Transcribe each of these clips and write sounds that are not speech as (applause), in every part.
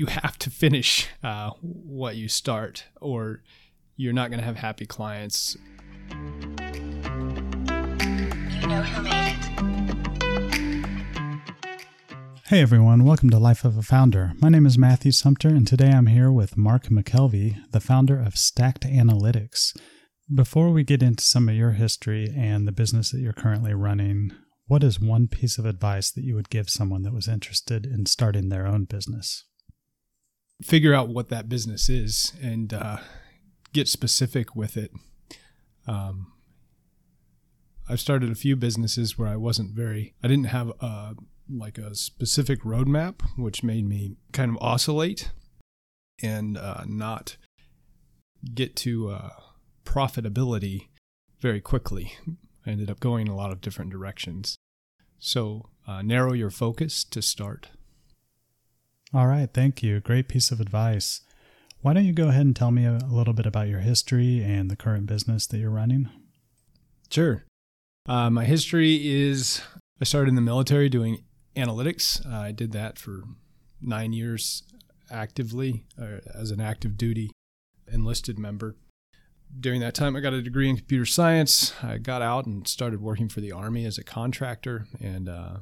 you have to finish uh, what you start, or you're not going to have happy clients. You know who made it. Hey everyone, welcome to Life of a Founder. My name is Matthew Sumter, and today I'm here with Mark McKelvey, the founder of Stacked Analytics. Before we get into some of your history and the business that you're currently running, what is one piece of advice that you would give someone that was interested in starting their own business? Figure out what that business is and uh, get specific with it. Um, I've started a few businesses where I wasn't very, I didn't have a, like a specific roadmap, which made me kind of oscillate and uh, not get to uh, profitability very quickly. I ended up going a lot of different directions. So uh, narrow your focus to start. All right, thank you. Great piece of advice. Why don't you go ahead and tell me a, little bit about your history and the current business that you're running? Sure. Uh, my history is I started in the military doing analytics. Uh, I did that for nine years actively uh, as an active duty enlisted member during that time, I got a degree in computer science. I got out and started working for the Army as a contractor and uh,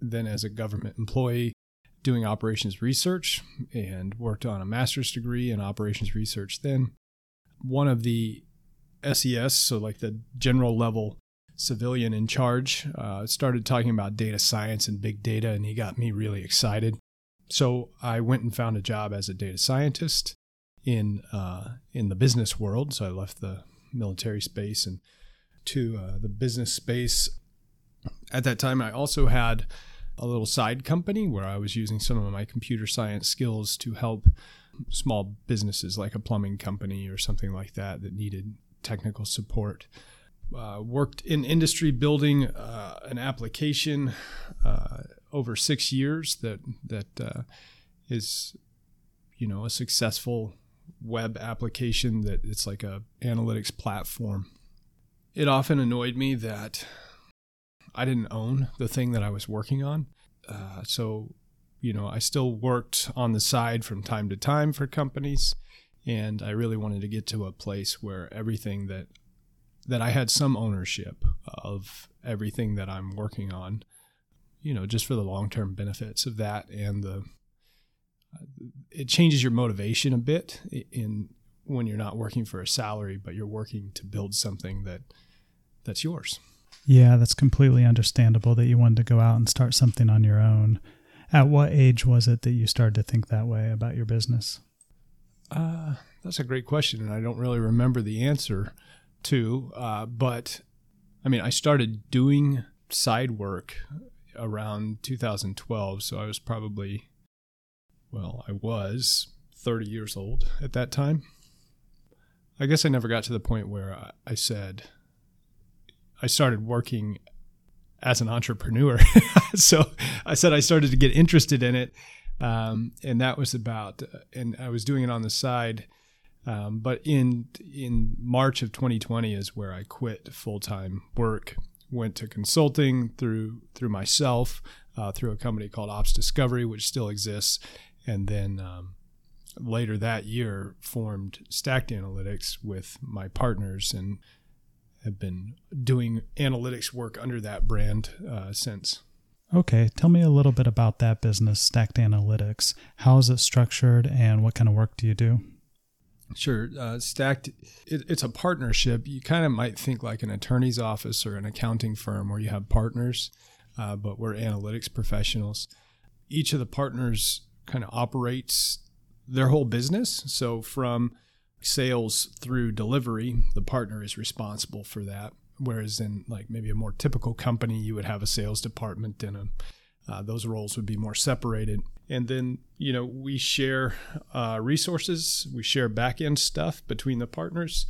then as a government employee doing operations research and worked on a master's degree in operations research then. One of the SES, so like the general level civilian in charge, uh, started talking about data science and big data, and he got me really excited. So I went and found a job as a data scientist in uh, in the business world. So I left the military space and to uh, the business space. At that time, I also had a little side company where I was using some of my computer science skills to help small businesses like a plumbing company or something like that that needed technical support. Uh, worked in industry building uh, an application uh, over six years that that uh, is you know a successful web application that it's like a analytics platform. It often annoyed me that I didn't own the thing that I was working on. Uh, so, you know, I still worked on the side from time to time for companies, and I really wanted to get to a place where everything that that I had some ownership of everything that I'm working on, you know, just for the long term benefits of that and the it changes your motivation a bit in when you're not working for a salary, but you're working to build something that that's yours. Yeah, that's completely understandable that you wanted to go out and start something on your own. At what age was it that you started to think that way about your business? Uh, that's a great question, and I don't really remember the answer to. Uh, but I mean, I started doing side work around 2012, so I was probably well, I was 30 years old at that time. I guess I never got to the point where I, I said, I started working as an entrepreneur. (laughs) so I said I started to get interested in it. Um, and that was about, uh, and I was doing it on the side. Um, but in in March of 2020 is where I quit full time work. Went to consulting through through myself uh, through a company called Ops Discovery, which still exists, and then um, later that year formed Stacked Analytics with my partners and have been doing analytics work under that brand uh, since. Okay, tell me a little bit about that business, Stacked Analytics. How is it structured, and what kind of work do you do? Sure. Uh, Stacked, it, it's a partnership. You kind of might think like an attorney's office or an accounting firm where you have partners, uh, but we're analytics professionals. Each of the partners kind of operates their whole business. So from sales through delivery, the partner is responsible for that. Whereas in like maybe a more typical company, you would have a sales department and a, uh, those roles would be more separated. And then, you know, we share uh, resources, we share back end stuff between the partners,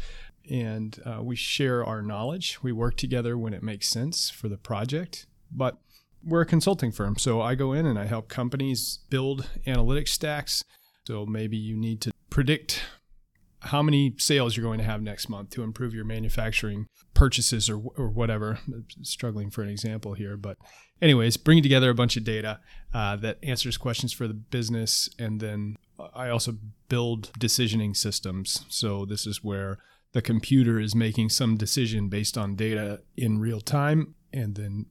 and uh, we share our knowledge. We work together when it makes sense for the project. But we're a consulting firm. So I go in and I help companies build analytics stacks. So maybe you need to predict how many sales you're going to have next month to improve your manufacturing purchases or, or whatever. I'm struggling for an example here, but anyways, bringing together a bunch of data uh, that answers questions for the business, and then I also build decisioning systems. So this is where the computer is making some decision based on data in real time, and then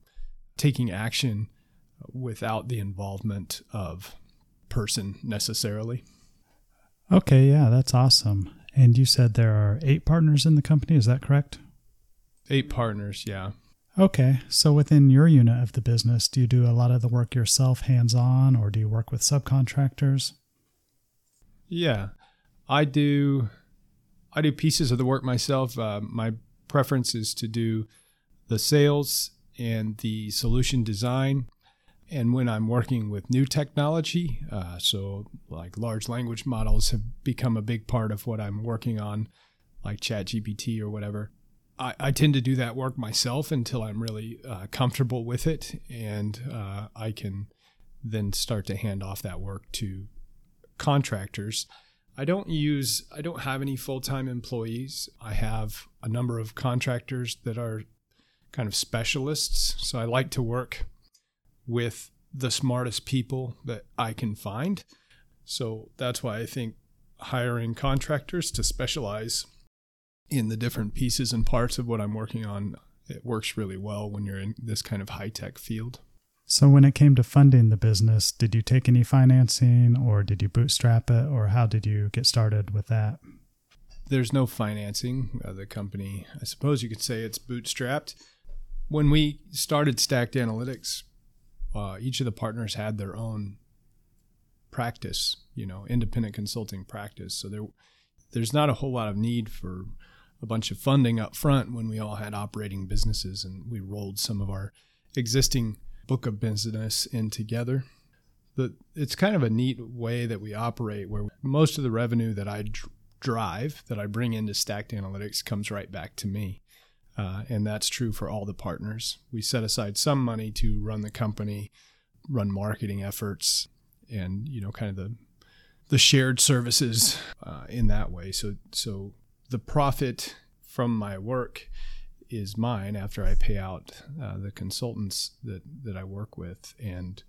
taking action without the involvement of person necessarily. Okay, yeah, that's awesome. And you said there are eight partners in the company, is that correct? Eight partners, yeah. Okay, so within your unit of the business, do you do a lot of the work yourself hands on, or do you work with subcontractors? Yeah, I do. I do pieces of the work myself. Uh, my preference is to do the sales and the solution design and when I'm working with new technology, uh, so like large language models have become a big part of what I'm working on, like ChatGPT or whatever. I, I tend to do that work myself until I'm really uh, comfortable with it, and uh, I can then start to hand off that work to contractors. I don't use, I don't have any full time employees. I have a number of contractors that are kind of specialists. So I like to work with the smartest people that I can find. So that's why I think hiring contractors to specialize in the different pieces and parts of what I'm working on it works really well when you're in this kind of high tech field. So when it came to funding the business, did you take any financing or did you bootstrap it or how did you get started with that? There's no financing. Uh, the company, I suppose you could say it's bootstrapped. When we started Stacked Analytics, uh, each of the partners had their own practice, you know, independent consulting practice. So there, there's not a whole lot of need for a bunch of funding up front when we all had operating businesses and we rolled some of our existing book of business in together. But it's kind of a neat way that we operate where most of the revenue that I drive, that I bring into Stacked Analytics, comes right back to me. Uh, and that's true for all the partners. We set aside some money to run the company, run marketing efforts, and you know, kind of the the shared services uh, in that way. So, so the profit from my work is mine after I pay out uh, the consultants that that I work with and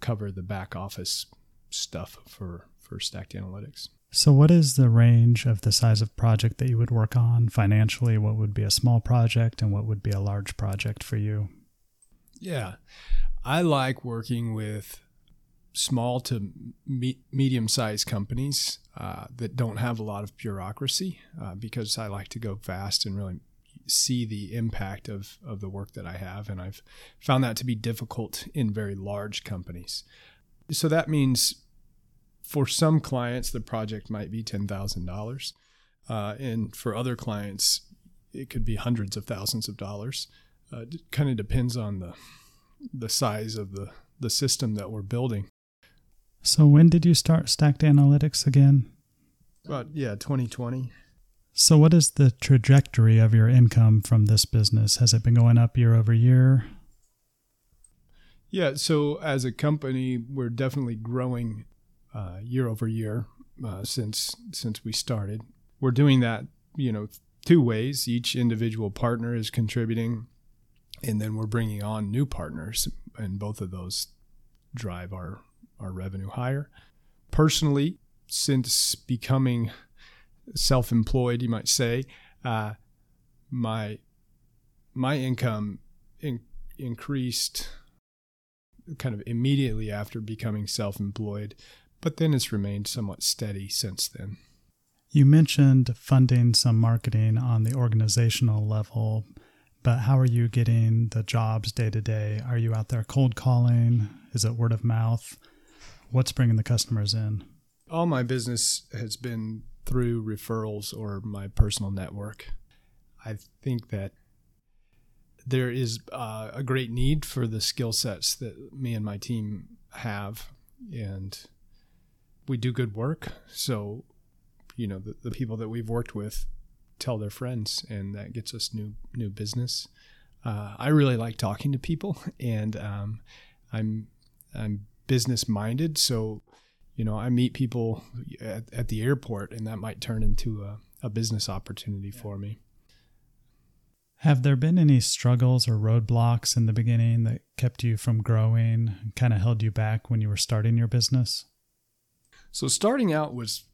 cover the back office stuff for for Stacked Analytics. So, what is the range of the size of project that you would work on financially? What would be a small project and what would be a large project for you? Yeah, I like working with small to me- medium sized companies uh, that don't have a lot of bureaucracy uh, because I like to go fast and really see the impact of, of the work that I have. And I've found that to be difficult in very large companies. So that means for some clients, the project might be $10,000. Uh, and for other clients, it could be hundreds of thousands of dollars. Uh, it kind of depends on the, the size of the, the system that we're building. So, when did you start Stacked Analytics again? About, yeah, 2020. So, what is the trajectory of your income from this business? Has it been going up year over year? Yeah, so as a company, we're definitely growing uh, year over year uh, since since we started. We're doing that, you know, two ways. Each individual partner is contributing, and then we're bringing on new partners, and both of those drive our our revenue higher. Personally, since becoming self-employed, you might say, uh, my my income in, increased kind of immediately after becoming self-employed but then it's remained somewhat steady since then. You mentioned funding some marketing on the organizational level, but how are you getting the jobs day to day? Are you out there cold calling? Is it word of mouth? What's bringing the customers in? All my business has been through referrals or my personal network. I think that there is uh, a great need for the skill sets that me and my team have. And we do good work. So, you know, the, the people that we've worked with tell their friends, and that gets us new new business. Uh, I really like talking to people, (laughs) and um, I'm I'm business minded. So, you know, I meet people at, at the airport, and that might turn into a, a business opportunity yeah. for me. Have there been any struggles or roadblocks in the beginning that kept you from growing, kind of held you back when you were starting your business? So, starting out was,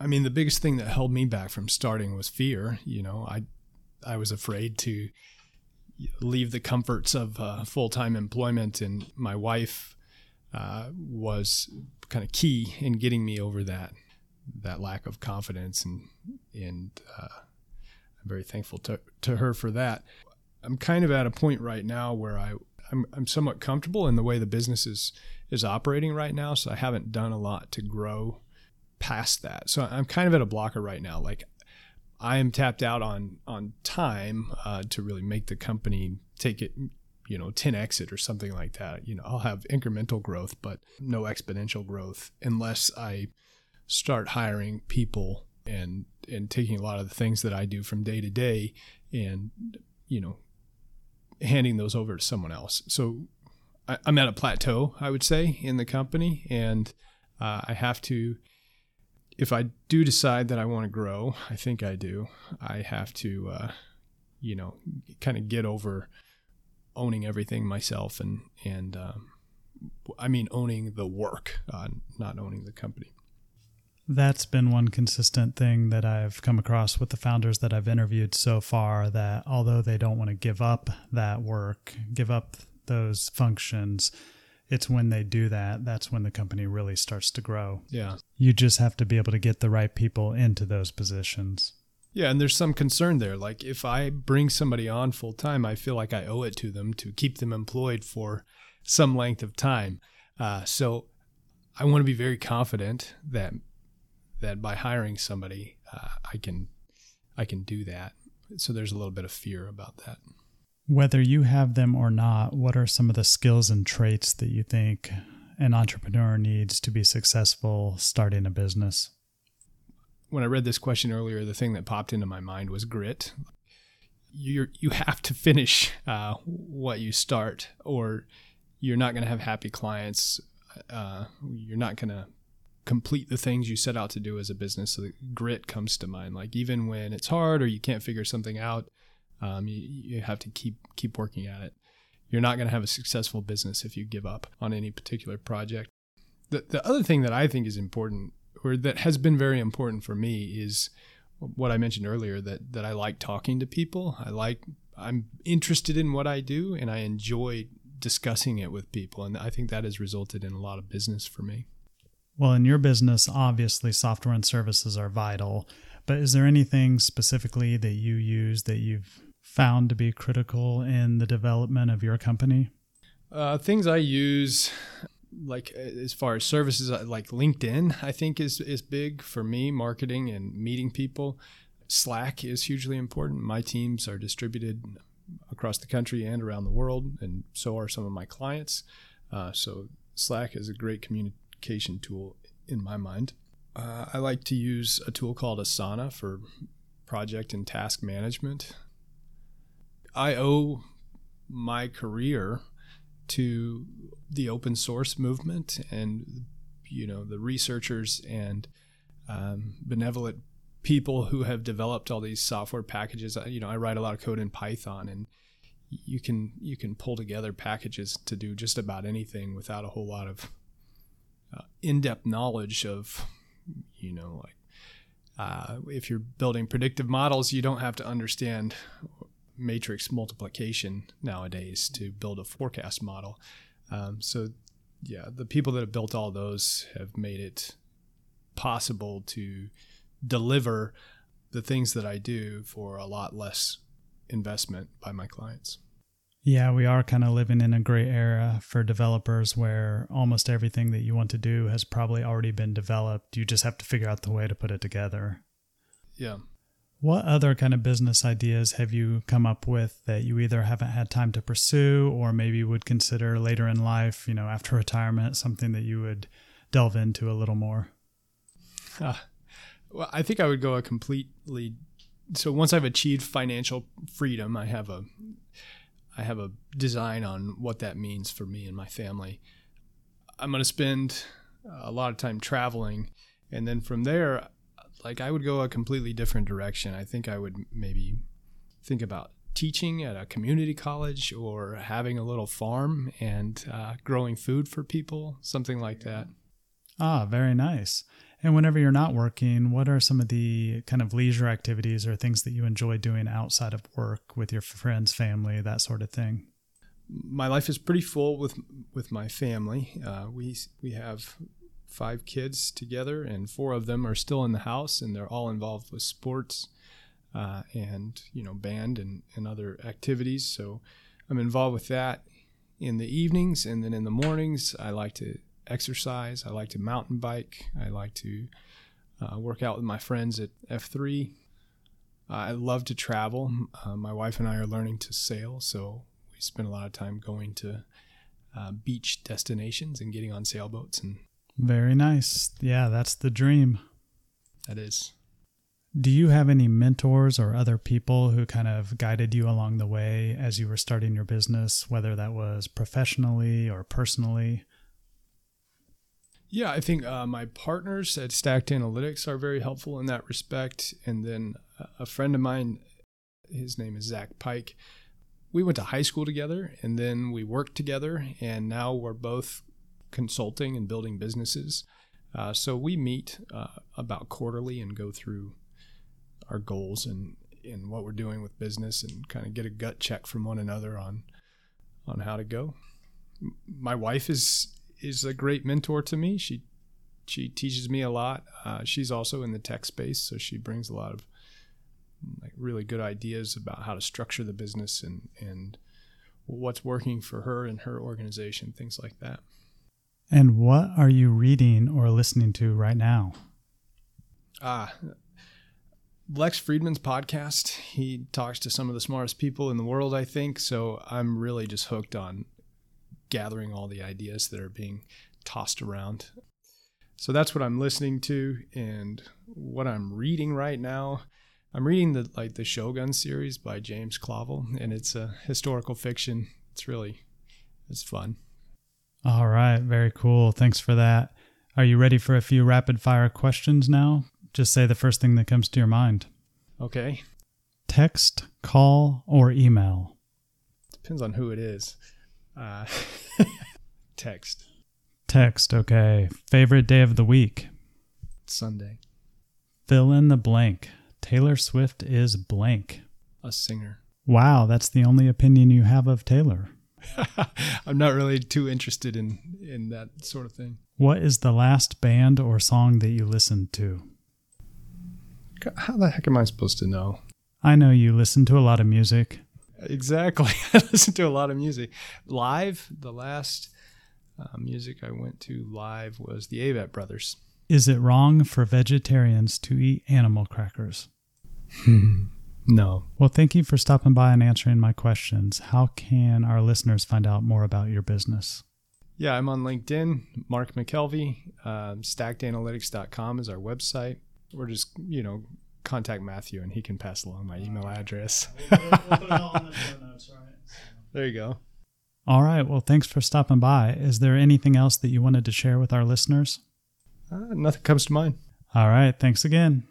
I mean, the biggest thing that held me back from starting was fear. You know, I, I was afraid to leave the comforts of uh, full time employment, and my wife uh, was kind of key in getting me over that that lack of confidence and and uh, I'm very thankful to to her for that. I'm kind of at a point right now where I I'm, I'm somewhat comfortable in the way the business is is operating right now, so I haven't done a lot to grow past that. So I'm kind of at a blocker right now. Like I am tapped out on on time uh, to really make the company take it you know 10x it or something like that you know i'll have incremental growth but no exponential growth unless i start hiring people and and taking a lot of the things that i do from day to day and you know handing those over to someone else so I, am at a plateau i would say in the company and uh, i have to if i do decide that i want to grow i think i do i have to uh, you know kind of get over owning everything myself and and um, I mean owning the work, uh, not owning the company. That's been one consistent thing that I've come across with the founders that I've interviewed so far. That although they don't want to give up that work, give up those functions, it's when they do that that's when the company really starts to grow. Yeah. You just have to be able to get the right people into those positions. Yeah, and there's some concern there. Like if I bring somebody on full time, I feel like I owe it to them to keep them employed for some length of time. Uh, so I want to be very confident that that by hiring somebody, uh, I can I can do that. So there's a little bit of fear about that. Whether you have them or not, what are some of the skills and traits that you think an entrepreneur needs to be successful starting a business? when I read this question earlier, the thing that popped into my mind was grit. You you have to finish uh, what you start, or you're not going to have happy clients. Uh, you're not going to complete the things you set out to do as a business. So grit comes to mind. Like even when it's hard or you can't figure something out, um, you, you have to keep keep working at it. You're not going to have a successful business if you give up on any particular project. The the other thing that I think is important or that has been very important for me is what I mentioned earlier that that I like talking to people. I like I'm interested in what I do and I enjoy discussing it with people and I think that has resulted in a lot of business for me. Well, in your business, obviously software and services are vital, but is there anything specifically that you use that you've found to be critical in the development of your company? Uh, things I use like as far as services uh, like LinkedIn, I think is is big for me, marketing and meeting people. Slack is hugely important. My teams are distributed across the country and around the world, and so are some of my clients. Uh, so Slack is a great tool in my mind. Uh, I like to use a tool called Asana for project and task management. I owe my career to the open source movement and you know the researchers and um, benevolent people who have developed all these software packages. You know, I write a lot of code in Python, and you can you can pull together packages to do just about anything without a whole lot of uh, in-depth knowledge of you know like uh, if you're building predictive models, you don't have to understand matrix multiplication nowadays to build a forecast model. Um, so, yeah, the people that have built all those have made it possible to deliver the things that I do for a lot less investment by my clients. Yeah, we are kind of living in a great era for developers where almost everything that you want to do has probably already been developed. You just have to figure out the way to put it together. Yeah. What other kind of business ideas have you come up with that you either haven't had time to pursue or maybe would consider later in life, you know, after retirement, something that you would delve into a little more? Uh, well, I think I would go a completely so once I've achieved financial freedom, I have a I have a design on what that means for me and my family. I'm going to spend a lot of time traveling. And then from there, like I would go a completely different direction. I think I would maybe think about teaching at a community college or having a little farm and uh, growing food for people, something like that. Ah, very nice. And whenever you're not working, what are some of the kind of leisure activities or things that you enjoy doing outside of work with your friends, family, that sort of thing? My life is pretty full with with my family. Uh, we we have five kids together, and four of them are still in the house, and they're all involved with sports uh, and you know band and, and other activities. So I'm involved with that in the evenings, and then in the mornings I like to exercise. I like to mountain bike. I like to uh, work out with my friends at F3. Uh, I love to travel. Uh, my wife and I are learning to sail, so we spend a lot of time going to uh, beach destinations and getting on sailboats. And very nice. Yeah, that's the dream. That is. Do you have any mentors or other people who kind of guided you along the way as you were starting your business, whether that was professionally or personally? Yeah, I think uh, my partners at Stacked Analytics are very helpful in that respect. And then a friend of mine, his name is Zach Pike. We went to high school together and then we worked together, and now we're both consulting and building businesses. Uh, so we meet uh, about quarterly and go through our goals and in what we're doing with business and kind of get a gut check from one another on on how to go. My wife is is a great mentor to me. She she teaches me a lot. Uh, she's also in the tech space, so she brings a lot of like really good ideas about how to structure the business and and what's working for her and her organization, things like that. And what are you reading or listening to right now? Ah, Lex Fridman's podcast. He talks to some of the smartest people in the world, I think. So I'm really just hooked on gathering all the ideas that are being tossed around. So that's what I'm listening to and what I'm reading right now. I'm reading the like the Shogun series by James Clavell and it's a historical fiction. It's really it's fun. All right, very cool. Thanks for that. Are you ready for a few rapid fire questions now? Just say the first thing that comes to your mind. Okay. Text, call, or email? Depends on who it is. Uh, (laughs) text. Text, okay. Favorite day of the week? Sunday. Fill in the blank. Taylor Swift is blank. A singer. Wow, that's the only opinion you have of Taylor. (laughs) I'm not really too interested in in that sort of thing. What is the last band or song that you listened to? How the heck am I supposed to know? I know you listen to a lot of music. Exactly. (laughs) I listen to a lot of music. Live, the last uh, music I went to live was the Avett Brothers. Is it wrong for vegetarians to eat animal crackers? (laughs) no. Well, thank you for stopping by and answering my questions. How can our listeners find out more about your business? Yeah, I'm on LinkedIn, Mark McKelvey. Um, stackedanalytics.com is our website We're just you know contact Matthew and he can pass along my email address. (laughs) There you go. All right. Well, thanks for stopping by. Is there anything else that you wanted to share with our listeners? Uh, nothing comes to mind. All right. Thanks again.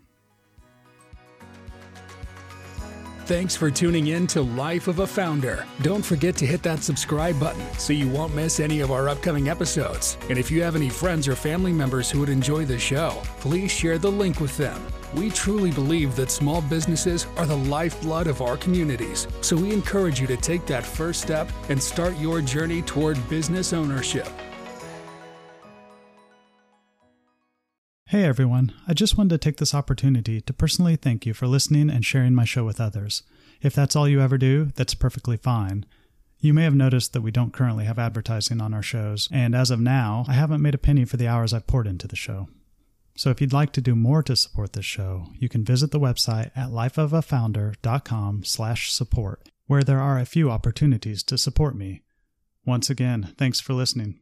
Thanks for tuning in to Life of a Founder. Don't forget to hit that subscribe button so you won't miss any of our upcoming episodes. And if you have any friends or family members who would enjoy the show, please share the link with them. We truly believe that small businesses are the lifeblood of our communities, so we encourage you to take that first step and start your journey toward business ownership. Hey everyone, I just wanted to take this opportunity to personally thank you for listening and sharing my show with others. If that's all you ever do, that's perfectly fine. You may have noticed that we don't currently have advertising on our shows, and as of now, I haven't made a penny for the hours I've poured into the show. So if you'd like to do more to support this show, you can visit the website at lifeofafounder.com slash support, where there are a few opportunities to support me. Once again, thanks for listening.